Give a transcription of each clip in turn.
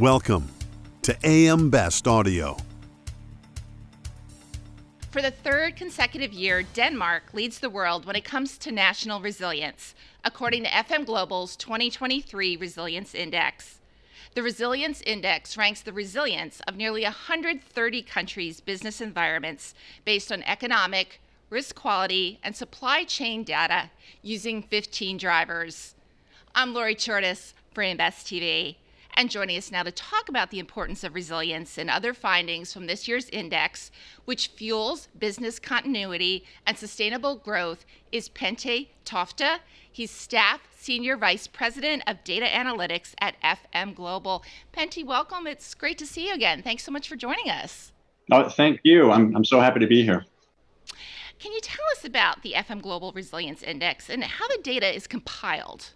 Welcome to AM Best Audio. For the third consecutive year, Denmark leads the world when it comes to national resilience, according to FM Global's 2023 Resilience Index. The Resilience Index ranks the resilience of nearly 130 countries' business environments based on economic, risk quality, and supply chain data using 15 drivers. I'm Lori Chordas for AM Best TV. And joining us now to talk about the importance of resilience and other findings from this year's index, which fuels business continuity and sustainable growth, is Pentti Tofte. He's Staff Senior Vice President of Data Analytics at FM Global. Pentti, welcome. It's great to see you again. Thanks so much for joining us. Oh, thank you. I'm, I'm so happy to be here. Can you tell us about the FM Global Resilience Index and how the data is compiled?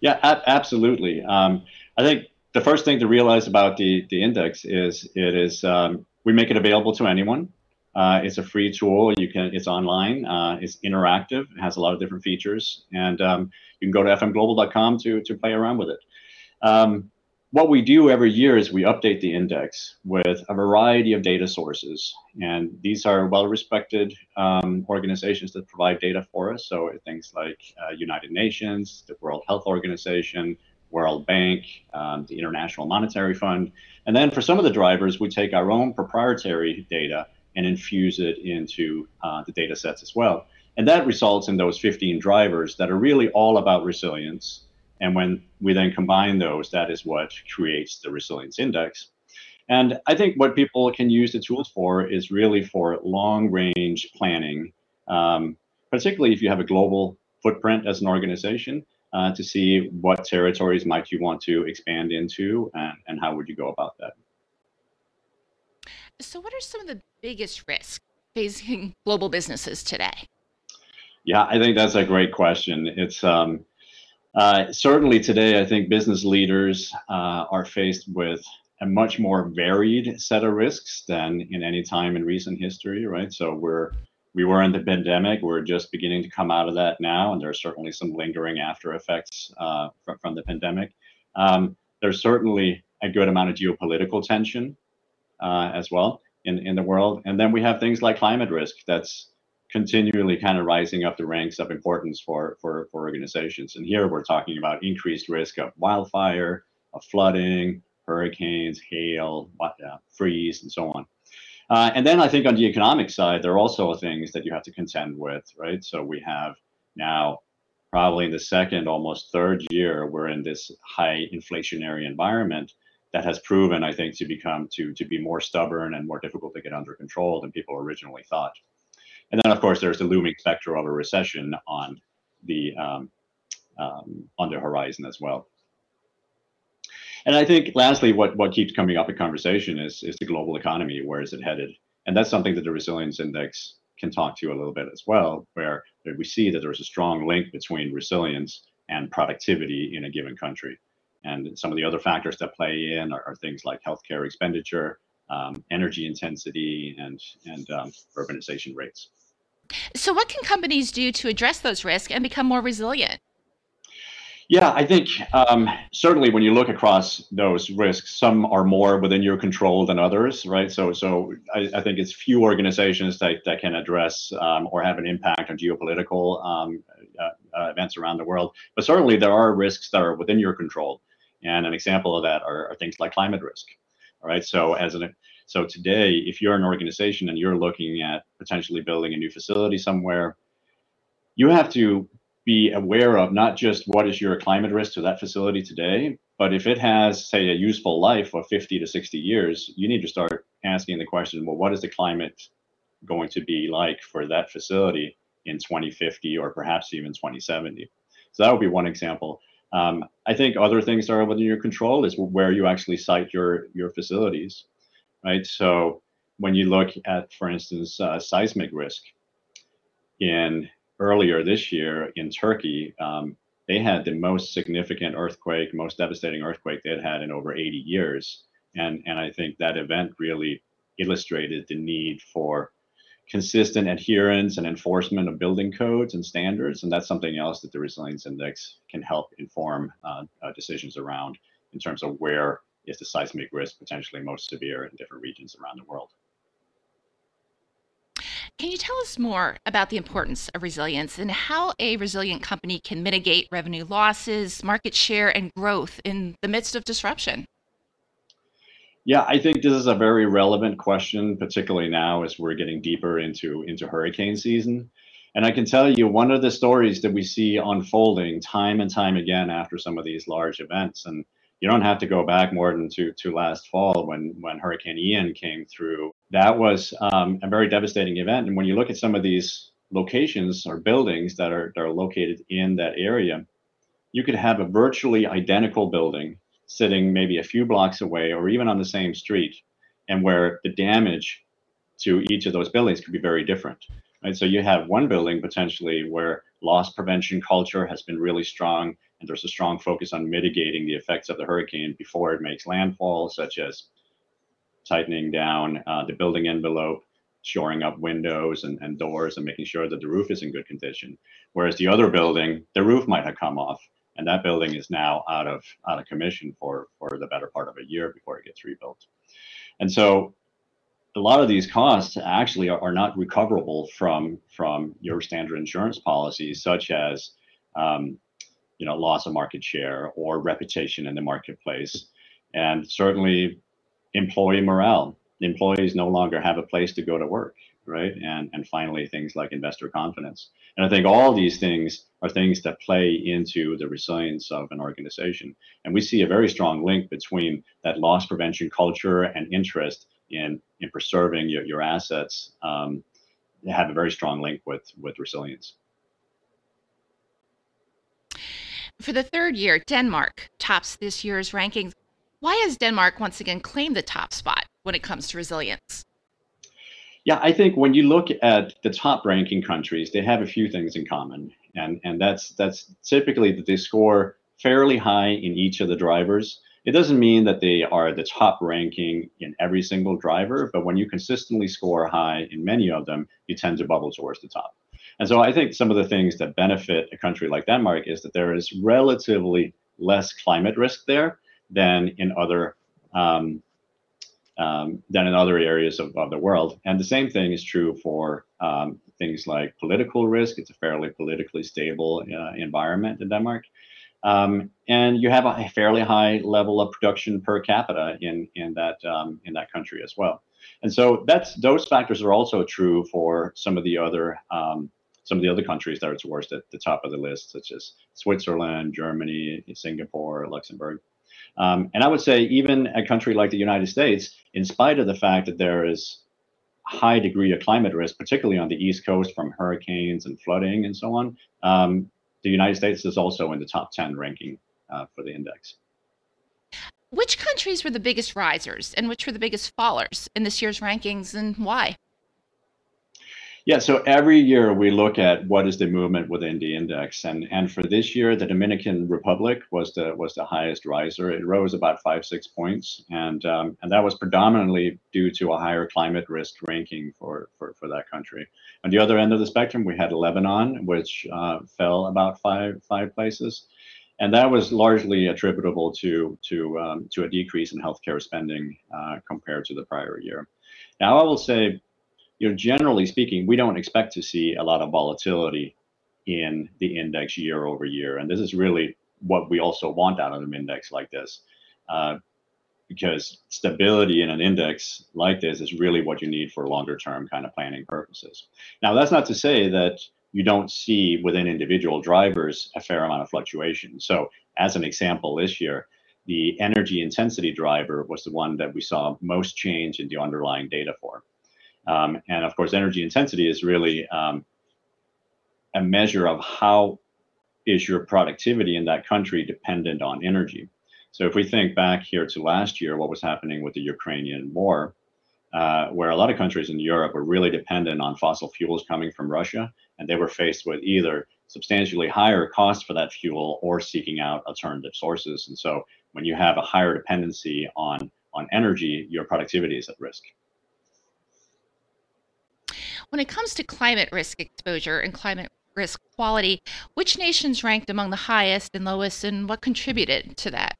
Yeah, absolutely. Um, I think the first thing to realize about the the index is it is um, we make it available to anyone. Uh, it's a free tool. You can. It's online. Uh, it's interactive. It has a lot of different features, and um, you can go to fmglobal.com to to play around with it. Um, what we do every year is we update the index with a variety of data sources, and these are well-respected um, organizations that provide data for us. So things like uh, United Nations, the World Health Organization, World Bank, um, the International Monetary Fund. And then for some of the drivers, we take our own proprietary data and infuse it into uh, the data sets as well. And that results in those 15 drivers that are really all about resilience. And when we then combine those, that is what creates the resilience index. And I think what people can use the tools for is really for long range planning, um, particularly if you have a global footprint as an organization uh, to see what territories might you want to expand into and, and how would you go about that. So, what are some of the biggest risks facing global businesses today? Yeah, I think that's a great question. It's um, uh, certainly today, I think business leaders uh, are faced with a much more varied set of risks than in any time in recent history, right? So we're we were in the pandemic. We're just beginning to come out of that now, and there are certainly some lingering after effects uh, from, from the pandemic. Um, there's certainly a good amount of geopolitical tension uh, as well in, in the world. And then we have things like climate risk that's continually kind of rising up the ranks of importance for, for, for organizations. And here we're talking about increased risk of wildfire, of flooding, hurricanes, hail, uh, freeze, and so on. Uh, and then I think on the economic side, there are also things that you have to contend with, right? So we have now probably in the second, almost third year, we're in this high inflationary environment that has proven, I think, to become to to be more stubborn and more difficult to get under control than people originally thought. And then, of course, there's the looming specter of a recession on the um, um, on the horizon as well. And I think lastly, what, what keeps coming up in conversation is, is the global economy. Where is it headed? And that's something that the resilience index can talk to a little bit as well, where we see that there's a strong link between resilience and productivity in a given country. And some of the other factors that play in are, are things like healthcare expenditure, um, energy intensity, and, and um, urbanization rates. So, what can companies do to address those risks and become more resilient? Yeah, I think um, certainly when you look across those risks, some are more within your control than others, right? So, so I, I think it's few organizations that, that can address um, or have an impact on geopolitical um, uh, uh, events around the world. But certainly there are risks that are within your control, and an example of that are, are things like climate risk. All right, so as an so today, if you're an organization and you're looking at potentially building a new facility somewhere, you have to be aware of not just what is your climate risk to that facility today, but if it has, say, a useful life of 50 to 60 years, you need to start asking the question well, what is the climate going to be like for that facility in 2050 or perhaps even 2070? So that would be one example. Um, I think other things that are within your control is where you actually site your your facilities, right? So when you look at, for instance, uh, seismic risk in earlier this year in Turkey, um, they had the most significant earthquake, most devastating earthquake they had had in over 80 years. And, and I think that event really illustrated the need for consistent adherence and enforcement of building codes and standards. And that's something else that the Resilience Index can help inform uh, uh, decisions around in terms of where is the seismic risk potentially most severe in different regions around the world. Can you tell us more about the importance of resilience and how a resilient company can mitigate revenue losses, market share, and growth in the midst of disruption? Yeah, I think this is a very relevant question, particularly now as we're getting deeper into into hurricane season. And I can tell you one of the stories that we see unfolding time and time again after some of these large events. And you don't have to go back more than to, to last fall when, when Hurricane Ian came through. That was um, a very devastating event. And when you look at some of these locations or buildings that are, that are located in that area, you could have a virtually identical building sitting maybe a few blocks away or even on the same street, and where the damage to each of those buildings could be very different. Right? So you have one building potentially where loss prevention culture has been really strong, and there's a strong focus on mitigating the effects of the hurricane before it makes landfall, such as tightening down uh, the building envelope, shoring up windows and, and doors, and making sure that the roof is in good condition. Whereas the other building, the roof might have come off, and that building is now out of out of commission for for the better part of a year before it gets rebuilt. And so a lot of these costs actually are, are not recoverable from from your standard insurance policies, such as um, you know loss of market share or reputation in the marketplace, and certainly employee morale. employees no longer have a place to go to work, right? And and finally things like investor confidence. And I think all these things are things that play into the resilience of an organization. And we see a very strong link between that loss prevention culture and interest in in preserving your, your assets um, have a very strong link with with resilience. For the third year, Denmark tops this year's rankings. Why has Denmark once again claimed the top spot when it comes to resilience? Yeah, I think when you look at the top ranking countries, they have a few things in common, and and that's that's typically that they score fairly high in each of the drivers it doesn't mean that they are the top ranking in every single driver, but when you consistently score high in many of them, you tend to bubble towards the top. And so I think some of the things that benefit a country like Denmark is that there is relatively less climate risk there than in other um, um, than in other areas of, of, the world. And the same thing is true for um, things like political risk. It's a fairly politically stable uh, environment in Denmark. Um, and you have a fairly high level of production per capita in in that um, in that country as well. And so that's those factors are also true for some of the other um, some of the other countries that are towards the, the top of the list, such as Switzerland, Germany, Singapore, Luxembourg. Um, and I would say even a country like the United States, in spite of the fact that there is high degree of climate risk, particularly on the East Coast from hurricanes and flooding and so on, um, the United States is also in the top 10 ranking uh, for the index. Which countries were the biggest risers and which were the biggest fallers in this year's rankings and why? Yeah, so every year we look at what is the movement within the index, and and for this year, the Dominican Republic was the was the highest riser. It rose about five six points, and um, and that was predominantly due to a higher climate risk ranking for for for that country. On the other end of the spectrum, we had Lebanon, which uh, fell about five five places, and that was largely attributable to to um, to a decrease in healthcare spending uh, compared to the prior year. Now, I will say you know, generally speaking, we don't expect to see a lot of volatility in the index year over year. And this is really what we also want out of an index like this. Uh, because stability in an index like this is really what you need for longer term kind of planning purposes. Now, that's not to say that you don't see within individual drivers a fair amount of fluctuation. So, as an example, this year, the energy intensity driver was the one that we saw most change in the underlying data for. Um, and of course, energy intensity is really um, a measure of how is your productivity in that country dependent on energy. So if we think back here to last year, what was happening with the Ukrainian war, uh, where a lot of countries in Europe were really dependent on fossil fuels coming from Russia, and they were faced with either substantially higher costs for that fuel or seeking out alternative sources. And so when you have a higher dependency on on energy, your productivity is at risk. When it comes to climate risk exposure and climate risk quality, which nations ranked among the highest and lowest, and what contributed to that?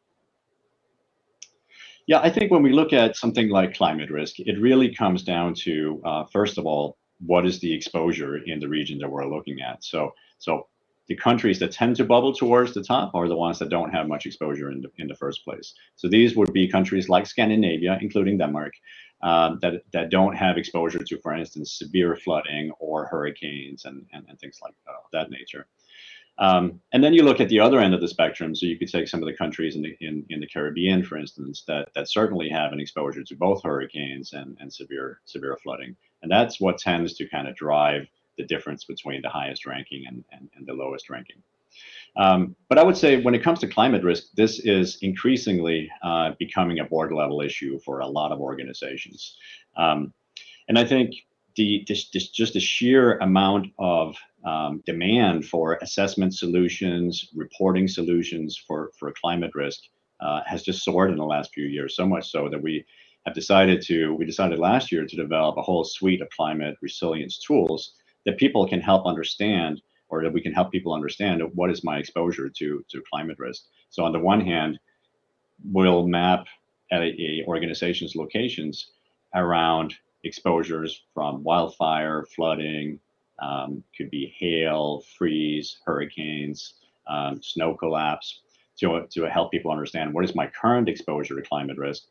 Yeah, I think when we look at something like climate risk, it really comes down to uh, first of all, what is the exposure in the region that we're looking at? So, so the countries that tend to bubble towards the top are the ones that don't have much exposure in the, in the first place. So these would be countries like Scandinavia, including Denmark, um, that, that don't have exposure to, for instance, severe flooding or hurricanes and, and, and things like uh, that nature. Um, and then you look at the other end of the spectrum. So you could take some of the countries in the in, in the Caribbean, for instance, that that certainly have an exposure to both hurricanes and, and severe severe flooding. And that's what tends to kind of drive the difference between the highest ranking and, and, and the lowest ranking. Um, but I would say when it comes to climate risk, this is increasingly uh, becoming a board level issue for a lot of organizations. Um, and I think the this, this, just the sheer amount of um, demand for assessment solutions, reporting solutions for, for climate risk uh, has just soared in the last few years, so much so that we have decided to, we decided last year to develop a whole suite of climate resilience tools that people can help understand or that we can help people understand what is my exposure to, to climate risk. So on the one hand, we'll map at a, a organization's locations around exposures from wildfire, flooding, um, could be hail, freeze, hurricanes, um, snow collapse, to, to help people understand what is my current exposure to climate risk.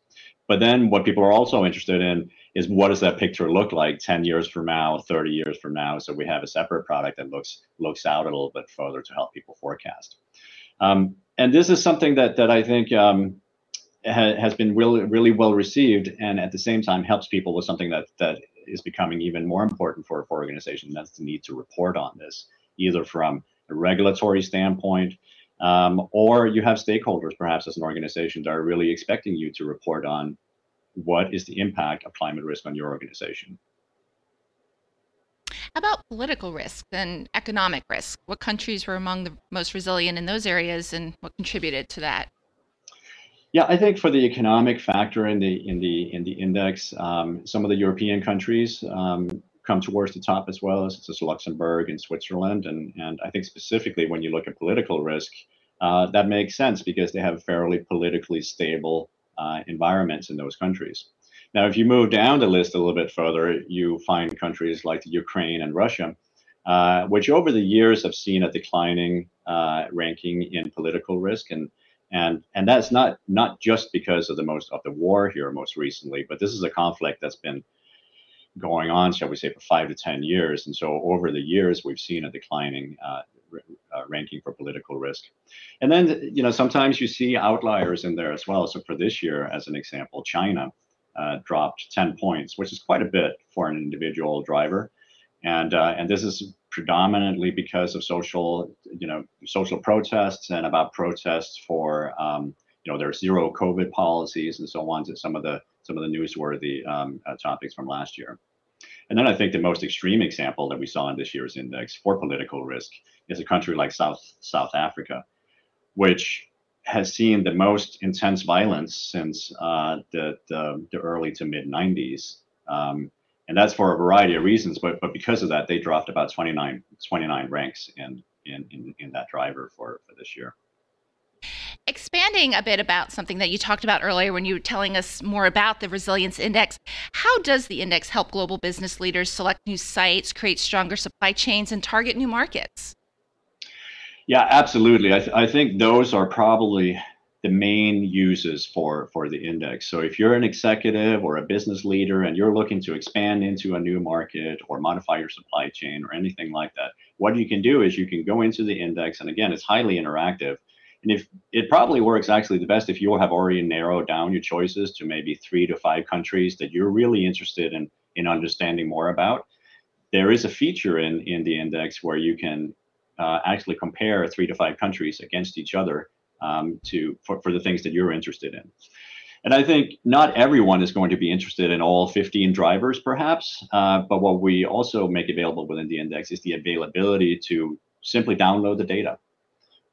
But then what people are also interested in is what does that picture look like 10 years from now, 30 years from now? So we have a separate product that looks looks out a little bit further to help people forecast. Um, and this is something that that I think um, ha, has been really really well received, and at the same time helps people with something that that is becoming even more important for, for organizations. That's the need to report on this, either from a regulatory standpoint, um, or you have stakeholders, perhaps as an organization, that are really expecting you to report on what is the impact of climate risk on your organization. How about political risk and economic risk? What countries were among the most resilient in those areas, and what contributed to that? Yeah, I think for the economic factor in the in the in the index, um, some of the European countries um, come towards the top as well, as, as Luxembourg and Switzerland, and and I think specifically when you look at political risk, uh, that makes sense because they have fairly politically stable uh, environments in those countries. Now, if you move down the list a little bit further, you find countries like Ukraine and Russia, uh, which over the years have seen a declining uh, ranking in political risk and and and that's not not just because of the most of the war here most recently but this is a conflict that's been going on shall we say for five to ten years. And so over the years we've seen a declining uh, uh, ranking for political risk. And then you know sometimes you see outliers in there as well. So for this year as an example china uh, dropped 10 points which is quite a bit for an individual driver. And uh, and this is predominantly because of social, you know, social protests and about protests for, um, you know, their zero COVID policies and so on. To some of the some of the newsworthy um, uh, topics from last year. And then I think the most extreme example that we saw in this year's index for political risk is a country like South South Africa, which has seen the most intense violence since uh, the, the, the early to mid 90s. Um, and that's for a variety of reasons. But but because of that, they dropped about 29, 29 ranks in, in in in that driver for for this year. Expanding a bit about something that you talked about earlier when you were telling us more about the Resilience Index, how does the index help global business leaders select new sites, create stronger supply chains, and target new markets? Yeah, absolutely. I, th- I think those are probably the main uses for for the index. So if you're an executive or a business leader and you're looking to expand into a new market or modify your supply chain or anything like that, what you can do is you can go into the index and again it's highly interactive. And if it probably works actually the best if you have already narrowed down your choices to maybe three to five countries that you're really interested in in understanding more about. There is a feature in in the index where you can uh, actually compare three to five countries against each other um, to for, for the things that you're interested in. And I think not everyone is going to be interested in all 15 drivers, perhaps. Uh, but what we also make available within the index is the availability to simply download the data.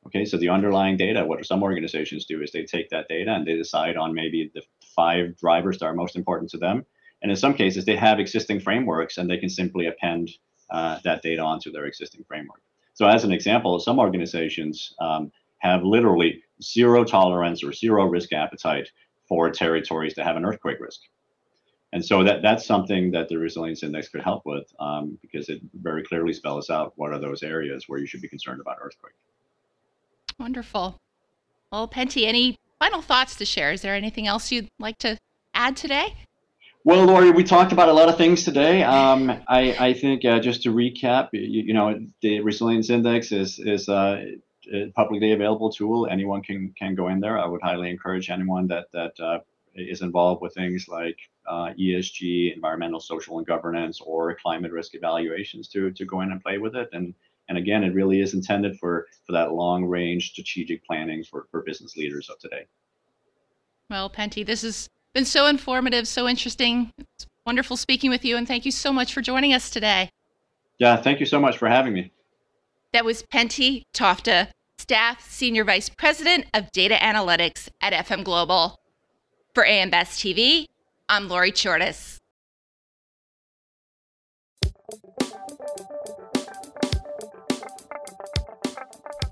Okay, so the underlying data, what some organizations do is they take that data and they decide on maybe the five drivers that are most important to them. And in some cases, they have existing frameworks and they can simply append uh, that data onto their existing framework. So, as an example, some organizations um, have literally zero tolerance or zero risk appetite for territories that have an earthquake risk. And so that that's something that the resilience index could help with um, because it very clearly spells out what are those areas where you should be concerned about earthquake. Wonderful. Well, Pentti, any final thoughts to share? Is there anything else you'd like to add today? Well, Lori, we talked about a lot of things today. Um, I, I, think uh, just to recap, you, you, know, the resilience index is is uh, a publicly available tool. Anyone can can go in there. I would highly encourage anyone that that uh, is involved with things like uh, ESG, environmental, social, and governance, or climate risk evaluations to to go in and play with it. And and again, it really is intended for for that long range strategic planning for for business leaders of today. Well, Pentti, this has been so informative, so interesting. It's wonderful speaking with you, and thank you so much for joining us today. Yeah, thank you so much for having me. That was Pentti Tofte, Staff Senior Vice President of Data Analytics at FM Global. For AM Best TV, I'm Lori Chordas.